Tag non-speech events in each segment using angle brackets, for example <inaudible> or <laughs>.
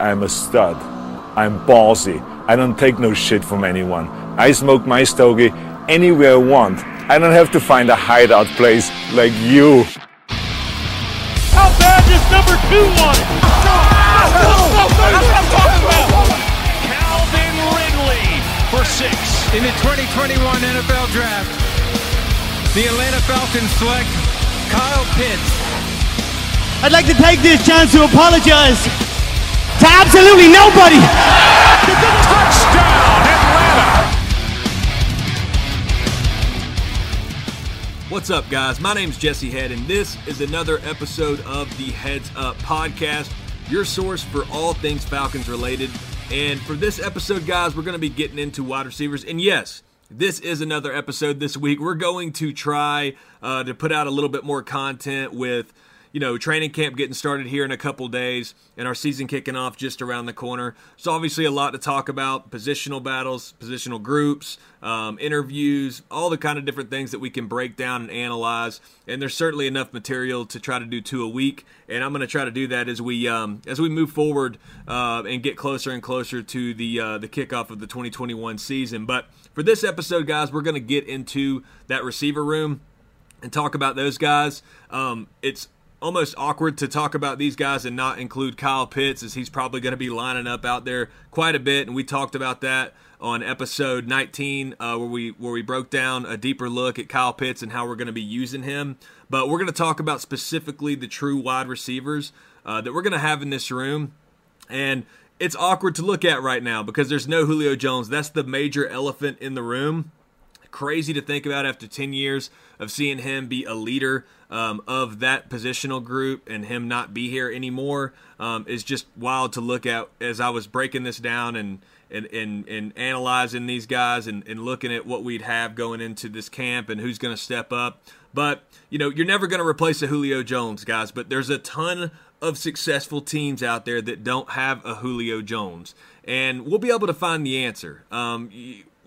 I'm a stud. I'm ballsy. I don't take no shit from anyone. I smoke my stogie anywhere I want. I don't have to find a hideout place like you. How bad does number two want it? That's what I'm talking about. Calvin Ridley for six. In the 2021 NFL Draft, the Atlanta Falcons select Kyle Pitts. I'd like to take this chance to apologize to absolutely nobody. Touchdown, Atlanta. What's up, guys? My name's Jesse Head, and this is another episode of the Heads Up Podcast, your source for all things Falcons related. And for this episode, guys, we're going to be getting into wide receivers. And yes, this is another episode this week. We're going to try uh, to put out a little bit more content with you know, training camp getting started here in a couple days and our season kicking off just around the corner. So, obviously, a lot to talk about positional battles, positional groups, um, interviews, all the kind of different things that we can break down and analyze. And there's certainly enough material to try to do two a week. And I'm going to try to do that as we um, as we move forward uh, and get closer and closer to the uh, the kickoff of the 2021 season. But for this episode, guys, we're going to get into that receiver room and talk about those guys. Um, it's almost awkward to talk about these guys and not include Kyle Pitts, as he's probably going to be lining up out there quite a bit, and we talked about that on episode 19, uh, where we where we broke down a deeper look at Kyle Pitts and how we're going to be using him. But we're going to talk about specifically the true wide receivers uh, that we're going to have in this room, and it's awkward to look at right now because there's no Julio Jones. That's the major elephant in the room. Crazy to think about after 10 years of seeing him be a leader um, of that positional group and him not be here anymore um, is just wild to look at as I was breaking this down and and, and, and analyzing these guys and, and looking at what we'd have going into this camp and who's going to step up. But, you know, you're never going to replace a Julio Jones, guys, but there's a ton of successful teams out there that don't have a Julio Jones. And we'll be able to find the answer. Um,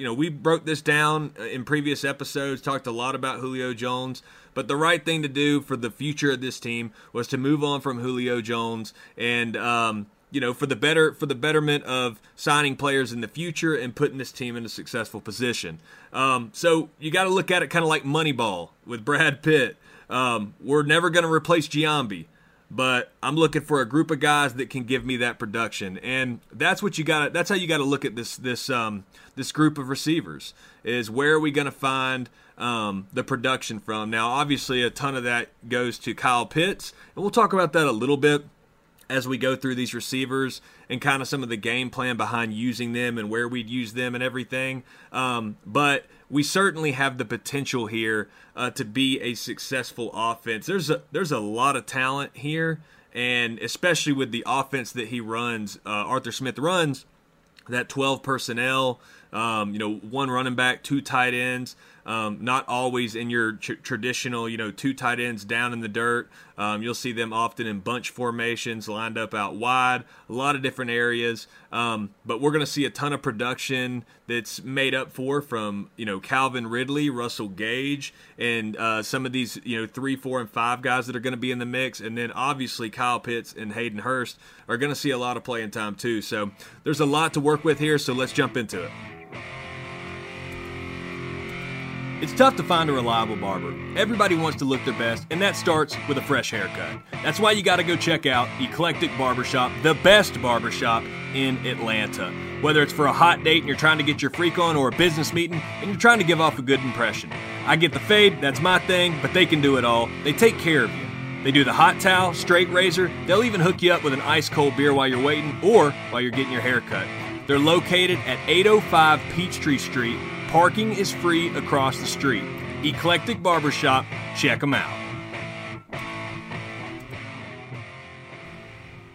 you know, we broke this down uh, in previous episodes, talked a lot about Julio Jones, but the right thing to do for the future of this team was to move on from Julio Jones and, um, you know, for the better for the betterment of signing players in the future and putting this team in a successful position. Um, so you got to look at it kind of like Moneyball with Brad Pitt. Um, we're never going to replace Giambi but I'm looking for a group of guys that can give me that production, and that's what you got. That's how you got to look at this this um, this group of receivers. Is where are we going to find um, the production from? Now, obviously, a ton of that goes to Kyle Pitts, and we'll talk about that a little bit as we go through these receivers and kind of some of the game plan behind using them and where we'd use them and everything. Um, but we certainly have the potential here uh, to be a successful offense. There's a there's a lot of talent here, and especially with the offense that he runs, uh, Arthur Smith runs that 12 personnel. Um, you know, one running back, two tight ends. Um, not always in your tr- traditional, you know, two tight ends down in the dirt. Um, you'll see them often in bunch formations, lined up out wide, a lot of different areas. Um, but we're going to see a ton of production that's made up for from, you know, Calvin Ridley, Russell Gage, and uh, some of these, you know, three, four, and five guys that are going to be in the mix. And then obviously Kyle Pitts and Hayden Hurst are going to see a lot of playing time too. So there's a lot to work with here. So let's jump into it. It's tough to find a reliable barber. Everybody wants to look their best, and that starts with a fresh haircut. That's why you gotta go check out Eclectic Barbershop, the best barbershop in Atlanta. Whether it's for a hot date and you're trying to get your freak on, or a business meeting and you're trying to give off a good impression. I get the fade, that's my thing, but they can do it all. They take care of you. They do the hot towel, straight razor, they'll even hook you up with an ice cold beer while you're waiting or while you're getting your hair cut. They're located at 805 Peachtree Street Parking is free across the street. Eclectic Barbershop, check them out.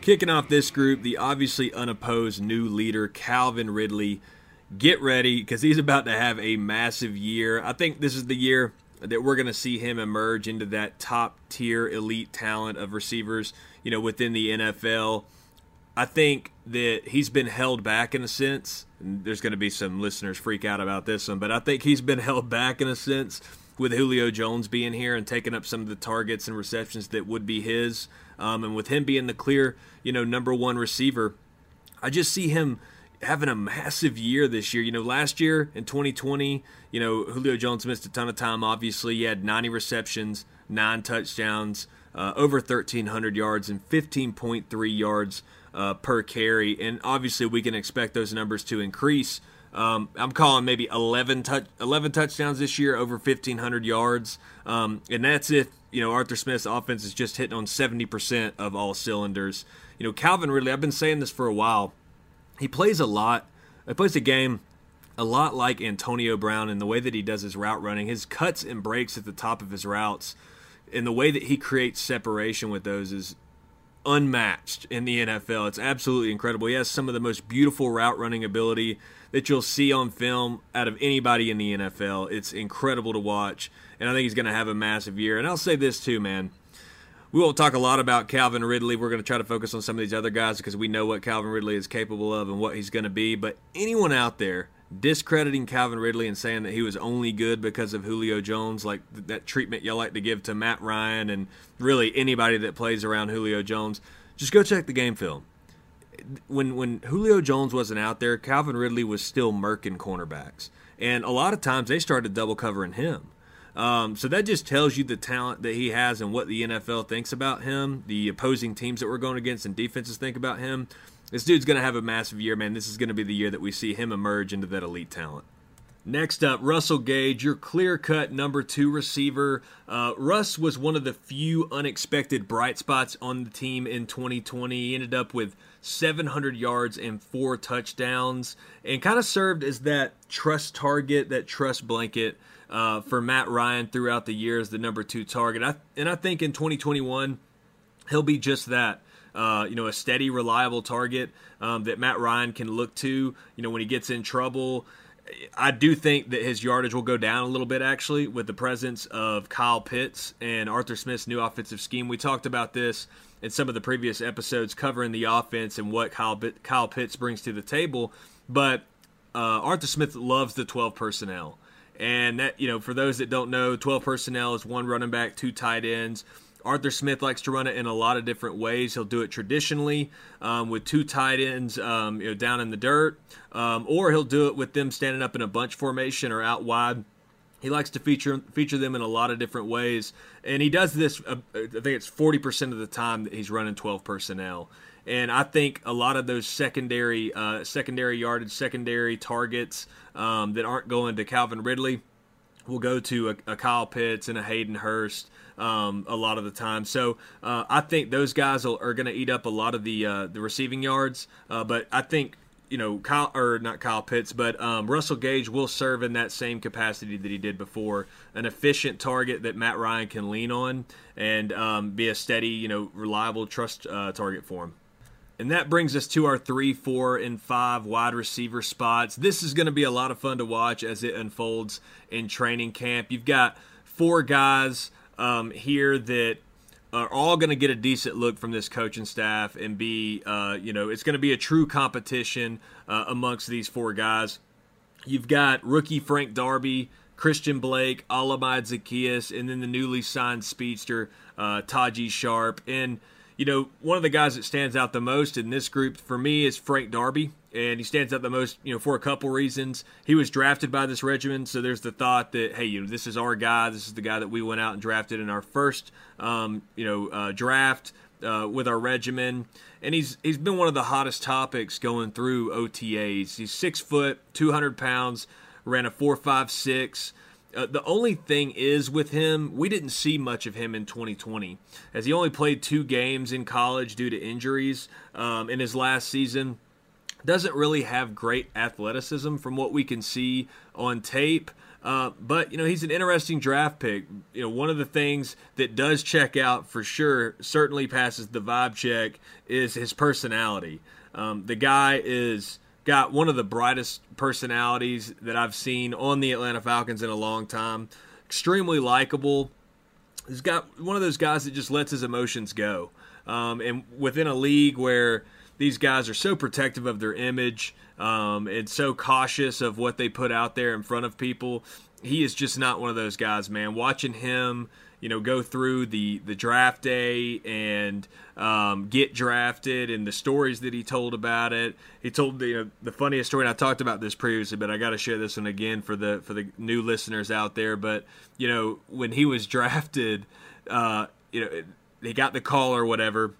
Kicking off this group, the obviously unopposed new leader, Calvin Ridley. Get ready because he's about to have a massive year. I think this is the year that we're going to see him emerge into that top tier elite talent of receivers, you know, within the NFL. I think that he's been held back in a sense. There's going to be some listeners freak out about this one, but I think he's been held back in a sense with Julio Jones being here and taking up some of the targets and receptions that would be his. Um, and with him being the clear, you know, number one receiver I just see him having a massive year this year. You know, last year in 2020, you know, Julio Jones missed a ton of time. Obviously, he had 90 receptions, nine touchdowns, uh, over 1,300 yards, and 15.3 yards uh, per carry. And obviously, we can expect those numbers to increase. Um, I'm calling maybe 11, touch, 11 touchdowns this year, over 1,500 yards. Um, and that's if, you know, Arthur Smith's offense is just hitting on 70% of all cylinders. You know, Calvin Ridley, I've been saying this for a while. He plays a lot. He plays a game a lot like Antonio Brown in the way that he does his route running. His cuts and breaks at the top of his routes and the way that he creates separation with those is unmatched in the NFL. It's absolutely incredible. He has some of the most beautiful route running ability that you'll see on film out of anybody in the NFL. It's incredible to watch, and I think he's going to have a massive year. And I'll say this too, man. We won't talk a lot about Calvin Ridley. We're going to try to focus on some of these other guys because we know what Calvin Ridley is capable of and what he's going to be. But anyone out there discrediting Calvin Ridley and saying that he was only good because of Julio Jones, like that treatment y'all like to give to Matt Ryan and really anybody that plays around Julio Jones, just go check the game film. When when Julio Jones wasn't out there, Calvin Ridley was still murking cornerbacks, and a lot of times they started double covering him. Um, so that just tells you the talent that he has and what the NFL thinks about him, the opposing teams that we're going against and defenses think about him. This dude's going to have a massive year, man. This is going to be the year that we see him emerge into that elite talent. Next up, Russell Gage, your clear cut number two receiver. Uh, Russ was one of the few unexpected bright spots on the team in 2020. He ended up with 700 yards and four touchdowns and kind of served as that trust target, that trust blanket uh, for Matt Ryan throughout the year as the number two target. I, and I think in 2021, he'll be just that uh, you know, a steady, reliable target um, that Matt Ryan can look to. You know, when he gets in trouble. I do think that his yardage will go down a little bit actually with the presence of Kyle Pitts and Arthur Smith's new offensive scheme. We talked about this in some of the previous episodes covering the offense and what Kyle, Kyle Pitts brings to the table. But uh, Arthur Smith loves the 12 personnel. And that, you know, for those that don't know, 12 personnel is one running back, two tight ends. Arthur Smith likes to run it in a lot of different ways. He'll do it traditionally um, with two tight ends um, you know, down in the dirt, um, or he'll do it with them standing up in a bunch formation or out wide. He likes to feature feature them in a lot of different ways, and he does this. Uh, I think it's forty percent of the time that he's running twelve personnel. And I think a lot of those secondary uh, secondary yardage, secondary targets um, that aren't going to Calvin Ridley will go to a, a Kyle Pitts and a Hayden Hurst um, a lot of the time. So uh, I think those guys will, are going to eat up a lot of the uh, the receiving yards. Uh, but I think you know Kyle or not Kyle Pitts, but um, Russell Gage will serve in that same capacity that he did before, an efficient target that Matt Ryan can lean on and um, be a steady, you know, reliable trust uh, target for him. And that brings us to our three, four, and five wide receiver spots. This is going to be a lot of fun to watch as it unfolds in training camp. You've got four guys um, here that are all going to get a decent look from this coaching staff and be, uh, you know, it's going to be a true competition uh, amongst these four guys. You've got rookie Frank Darby, Christian Blake, Olamide Zaccheaus, and then the newly signed speedster uh, Tajae Sharpe. And you know, one of the guys that stands out the most in this group for me is Frank Darby and he stands out the most, you know, for a couple reasons. He was drafted by this regiment, so there's the thought that, hey, you know, this is our guy. This is the guy that we went out and drafted in our first, um, you know, uh, draft uh, with our regimen. And he's he's been one of the hottest topics going through OTAs. He's six foot, 200 pounds, ran a four five six. Uh, the only thing is with him, we didn't see much of him in 2020, as he only played two games in college due to injuries um, in his last season doesn't really have great athleticism from what we can see on tape. Uh, but you know he's an interesting draft pick. You know one of the things that does check out for sure, certainly passes the vibe check, is his personality. Um, the guy is got one of the brightest personalities that I've seen on the Atlanta Falcons in a long time. Extremely likable. He's got one of those guys that just lets his emotions go. Um, and within a league where these guys are so protective of their image um, and so cautious of what they put out there in front of people. He is just not one of those guys, man. Watching him you know go through the the draft day and um, get drafted and the stories that he told about it. He told the you know, the funniest story. and I talked about this previously, but I got to share this one again for the for the new listeners out there. But you know when he was <laughs> drafted, uh, you know he got the call or whatever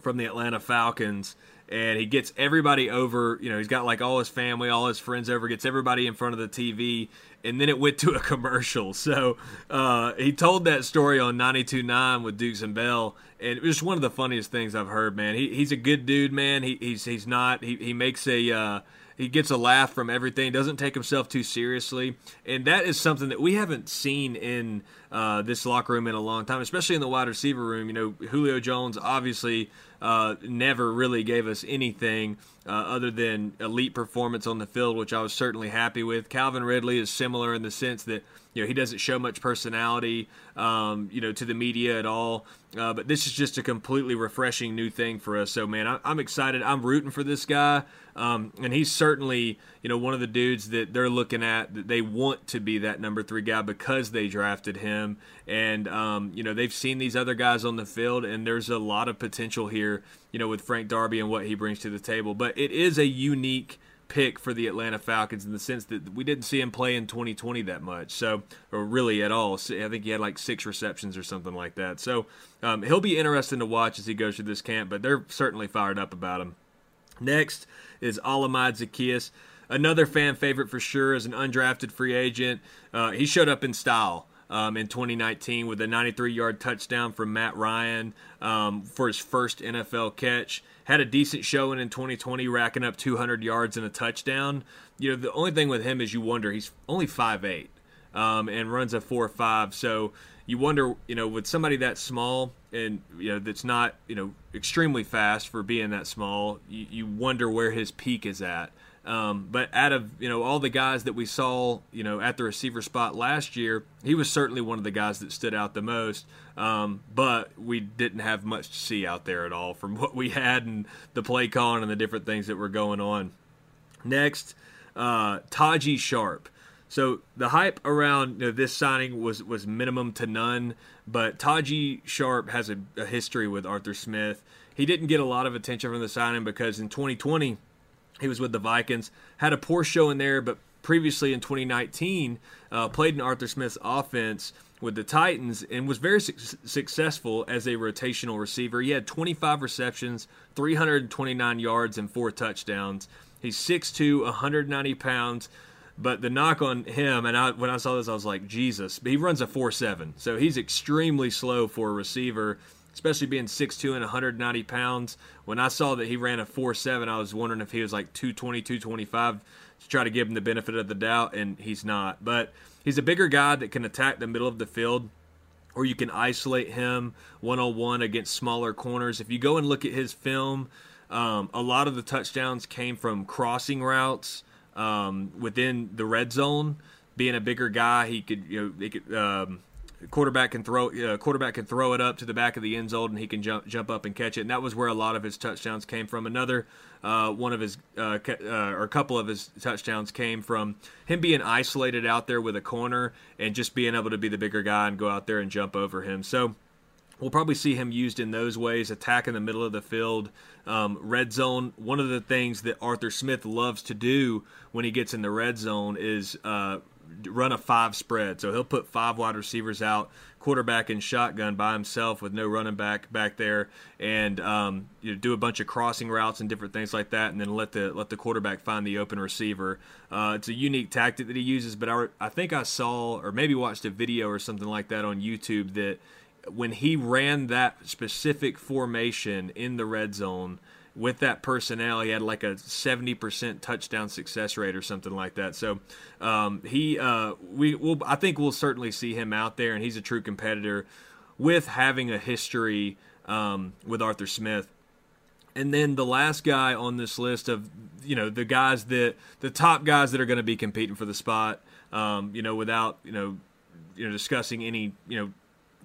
from the Atlanta Falcons and he gets everybody over. You know, he's got like all his family, all his friends over, gets everybody in front of the TV, and then it went to a commercial. <laughs> So uh, he told that story on 92.9 with Dukes and Bell, and it was just one of the funniest things I've heard. Man, he, he's a good dude, man. He, he's he's not. He he makes a. Uh, he gets a laugh from everything. Doesn't take himself too seriously, and that is something that we haven't seen in uh, this locker room in a long time, especially in the wide receiver room. You know, Julio Jones obviously uh, never really gave us anything uh, other than elite performance on the field, which I was certainly happy with. Calvin Ridley is similar in the sense that you know he doesn't show much personality, um, you know, to the media at all. Uh, but this is just a completely refreshing new thing for us. So man, I, am excited. I'm rooting for this guy, um, and he's certainly you know one of the dudes that they're looking at that they want to be that number three guy because they drafted him, and um, you know they've seen these other guys on the field, and there's a lot of potential here, you know, with Frank Darby and what he brings to the table. But it is a unique pick for the Atlanta Falcons in the sense that we didn't see him play in 2020 that much, so or really at all. I think he had like six receptions or something like that. So um, he'll be interesting to watch as he goes through this camp, but they're certainly fired up about him. Next is Olamide Zaccheaus, another fan favorite for sure as an undrafted free agent. Uh, he showed up in style um, in 2019 with a 93 yard touchdown from Matt Ryan um, for his first NFL catch. Had a decent showing in 2020, racking up 200 yards and a touchdown. You know, the only thing with him is you wonder he's only 5'8 um, and runs a 4'5. So you wonder, you know, with somebody that small and, you know, that's not, you know, extremely fast for being that small, you, you wonder where his peak is at. Um, but out of you know all the guys that we saw you know at the receiver spot last year, he was certainly one of the guys that stood out the most. Um, but we didn't have much to see out there at all from <laughs> what we had and the play calling and the different things that were going on. Next, uh, Tajae Sharpe. So the hype around you know, this signing was was minimum to none. But Tajae Sharpe has a, a history with Arthur Smith. He didn't get a lot of attention from the signing because in 2020 he was with the Vikings, had a poor show in there, but previously in 2019 uh, played in Arthur Smith's offense with the Titans and was very su- successful as a rotational receiver. He had 25 receptions, 329 yards, and four touchdowns. He's 6'2, 190 pounds. But the knock on him, and I, when I saw this, I was like, Jesus. But he runs a 4'7, so he's extremely slow for a receiver especially being 6'2 and 190 pounds. When I saw that he ran a 4'7, I was wondering if he was like 220, 225 to try to give him the benefit of the doubt, and he's not. But he's a bigger guy that can attack the middle of the field, or you can isolate him one on one against smaller corners. If you go and look at his film, um, a lot of the touchdowns came from crossing routes um, within the red zone. Being a bigger guy, he could you know could um, quarterback can throw uh, quarterback can throw it up to the back of the end zone and he can jump jump up and catch it. And that was where a lot of his touchdowns came from. Another uh, one of his uh, uh, or a couple of his touchdowns came from him being isolated out there with a corner and just being able to be the bigger guy and go out there and jump over him. So. We'll probably see him used in those ways, attack in the middle of the field, um, red zone. One of the things that Arthur Smith loves to do when he gets in the red zone is uh, run a five spread. So he'll put five wide receivers out, quarterback in shotgun by himself with no running back back there, and um, you know, do a bunch of crossing routes and different things like that, and then let the let the quarterback find the open receiver. Uh, it's a unique tactic that he uses, but I, I think I saw or maybe watched a video or something like that on YouTube that when he ran that specific formation in the red zone with that personnel, he had like a 70% touchdown success rate or something like that. So um, he, uh, we will, I think we'll certainly see him out there, and he's a true competitor with having a history um, with Arthur Smith. And then the last guy on this list of, you know, the guys that the top guys that are going to be competing for the spot, um, you know, without you know, you know, discussing any, you know,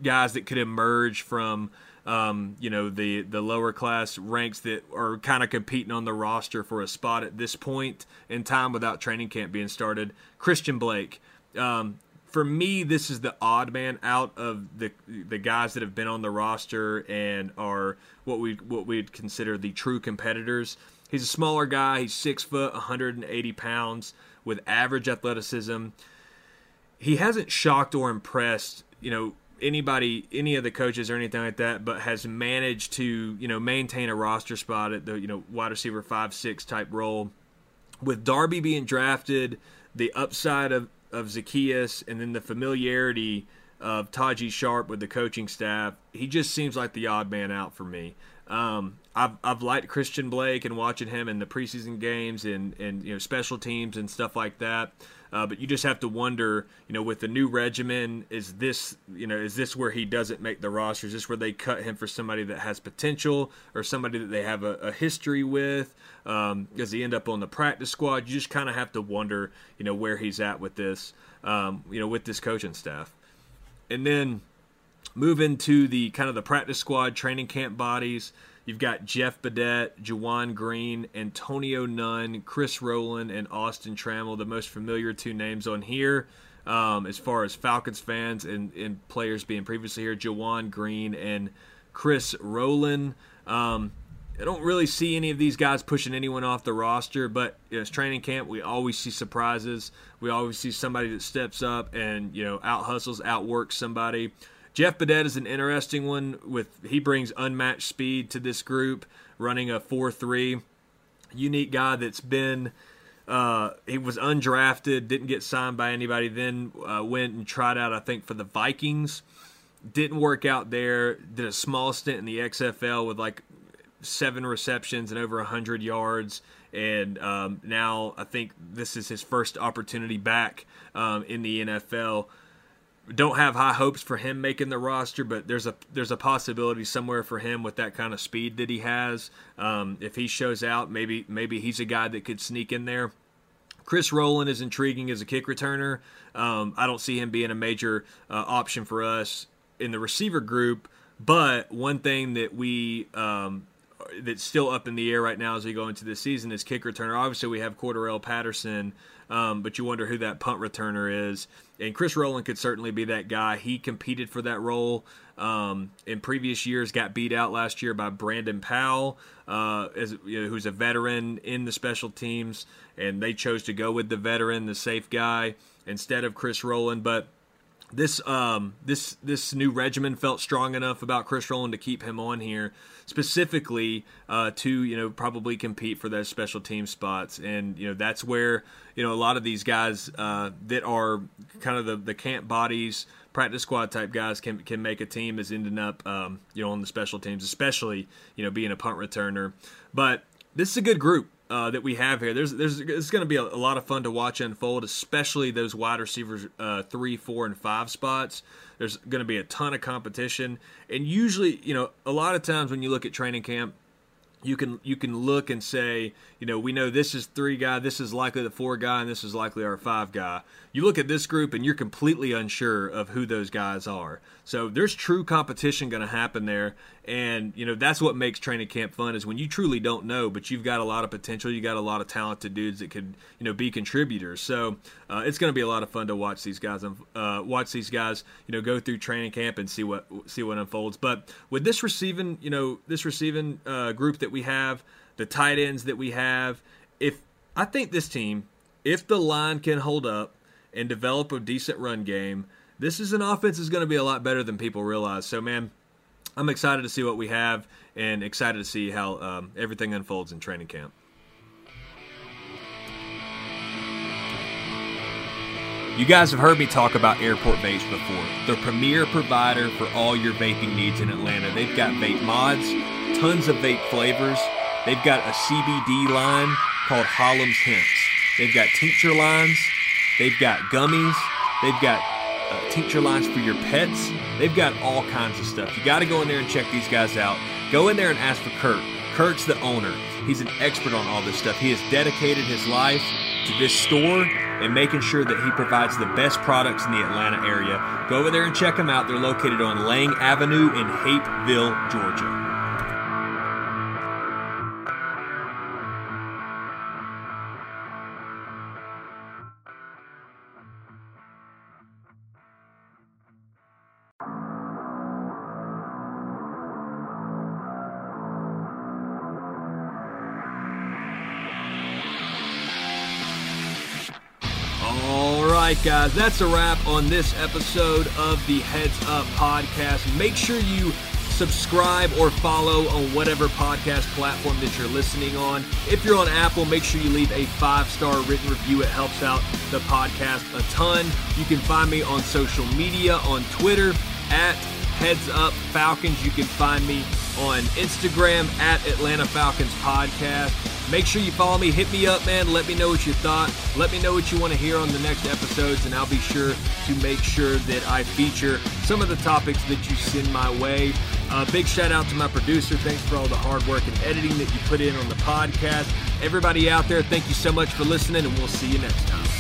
guys that could emerge from um, you know the the lower class ranks that are kind of competing on the roster for a spot at this point in time without training camp being started. Christian Blake. Um, for me, this is the odd man out of the the guys that have been on the roster and are what we what we'd consider the true competitors. He's a smaller guy. He's six foot, 180 pounds, with average athleticism. He hasn't shocked or impressed, you know, anybody, any of the coaches or anything like that, but has managed to, you know, maintain a roster spot at the, you know, wide receiver five six type role. With Darby being drafted, the upside of of Zaccheaus, and then the familiarity of Tajae Sharpe with the coaching staff, he just seems like the odd man out for me. Um, I've I've liked Christian Blake and watching him in the preseason games and and you know special teams and stuff like that. Uh, but you just have to wonder, you know, with the new regimen, is this, you know, is this where he doesn't make the roster? Is this where they cut him for somebody that has potential or somebody that they have a, a history with? Um, does he end up on the practice squad? You just kind of have to wonder, you know, where he's at with this, um, you know, with this coaching staff. And then move into the kind of the practice squad training camp bodies. You've got Jeff Badet, Juwan Green, Antonio Nunn, Chris Rowland, and Austin Trammell, the most familiar two names on here. Um, as far as Falcons fans and, and players being previously here, Juwan Green and Chris Rowland. Um, I don't really see any of these guys pushing anyone off the roster, but you know, it's training camp. We always see surprises. We always see somebody that steps up and you know out hustles, outworks somebody. Jeff Badet is an interesting one. With he brings unmatched speed to this group, running a four three. Unique guy that's been. Uh, he was undrafted, didn't get signed by anybody. Then uh, went and tried out, I think, for the Vikings. Didn't work out there. Did a small stint in the XFL with like seven receptions and over 100 yards. And um, now I think this is his first opportunity back um, in the NFL don't have high hopes for him making the roster, but there's a there's a possibility somewhere for him with that kind of speed that he has. Um, if he shows out, maybe maybe he's a guy that could sneak in there. Chris Rowland is intriguing as a kick returner. Um, I don't see him being a major uh, option for us in the receiver group. But one thing that we um, that's still up in the air right now as we go into this season is kick returner. Obviously, we have Cordarrelle Patterson, um, but you wonder who that punt returner is. And Chris Rowland could certainly be that guy. He competed for that role um, in previous years, got beat out last year by Brandon Powell, uh, as, you know, who's a veteran in the special teams, and they chose to go with the veteran, the safe guy, instead of Chris Rowland. But this um this this new regimen felt strong enough about Chris Rowland to keep him on here specifically uh, to you know probably compete for those special team spots. And you know that's where you know a lot of these guys uh, that are kind of the, the camp bodies practice squad type guys can can make a team is ending up um, you know on the special teams especially you know being a punt returner. But this is a good group uh, that we have here. There's there's it's going to be a, a, lot of fun to watch unfold, especially those wide receivers uh, three, four, and five spots. There's going to be a ton of competition, and usually, you know, a lot of times when you look at training camp, you can you can look and say, you know, we know this is three guy, this is likely the four guy, and this is likely our five guy. You look at this group and you're completely unsure of who those guys are. So there's true competition going to happen there, and you know that's what makes training camp fun is when you truly don't know, but you've got a lot of potential, you got a lot of talented dudes that could you know be contributors. So uh, it's going to be a lot of fun to watch these guys uh, watch these guys you know go through training camp and see what see what unfolds. But with this receiving you know this receiving uh, group that we have, the tight ends that we have, if I think this team, if the line can hold up and develop a decent run game, this is an offense is going to be a lot better than people realize. So, man, I'm excited to see what we have and excited to see how um, everything unfolds in training camp. You guys have heard me talk about Airport Vapes before. The premier provider for all your vaping needs in Atlanta. They've got vape mods, tons of vape flavors. They've got a CBD line called Hollum's Hints. They've got tincture lines. They've got gummies. They've got uh, tincture lines for your pets. They've got all kinds of stuff. You got to go in there and check these guys out. Go in there and ask for Kurt. Kurt's the owner. He's an expert on all this stuff. He has dedicated his life to this store and making sure that he provides the best products in the Atlanta area. Go over there and check them out. They're located on Lang Avenue in Hapeville, Georgia. Right, guys, that's a wrap on this episode of the Heads Up podcast. Make sure you subscribe or follow on whatever podcast platform that you're listening on. If you're on Apple, make sure you leave a five star written review. It helps out the podcast a ton. You can find me on social media on Twitter at Heads Up Falcons. You can find me on Instagram at Atlanta Falcons Podcast. Make sure you follow me. Hit me up, man. Let me know what you thought. Let me know what you want to hear on the next episodes, and I'll be sure to make sure that I feature some of the topics that you send my way. Uh, big shout out to my producer. Thanks for all the hard work and editing that you put in on the podcast. Everybody out there, thank you so much for listening, and we'll see you next time.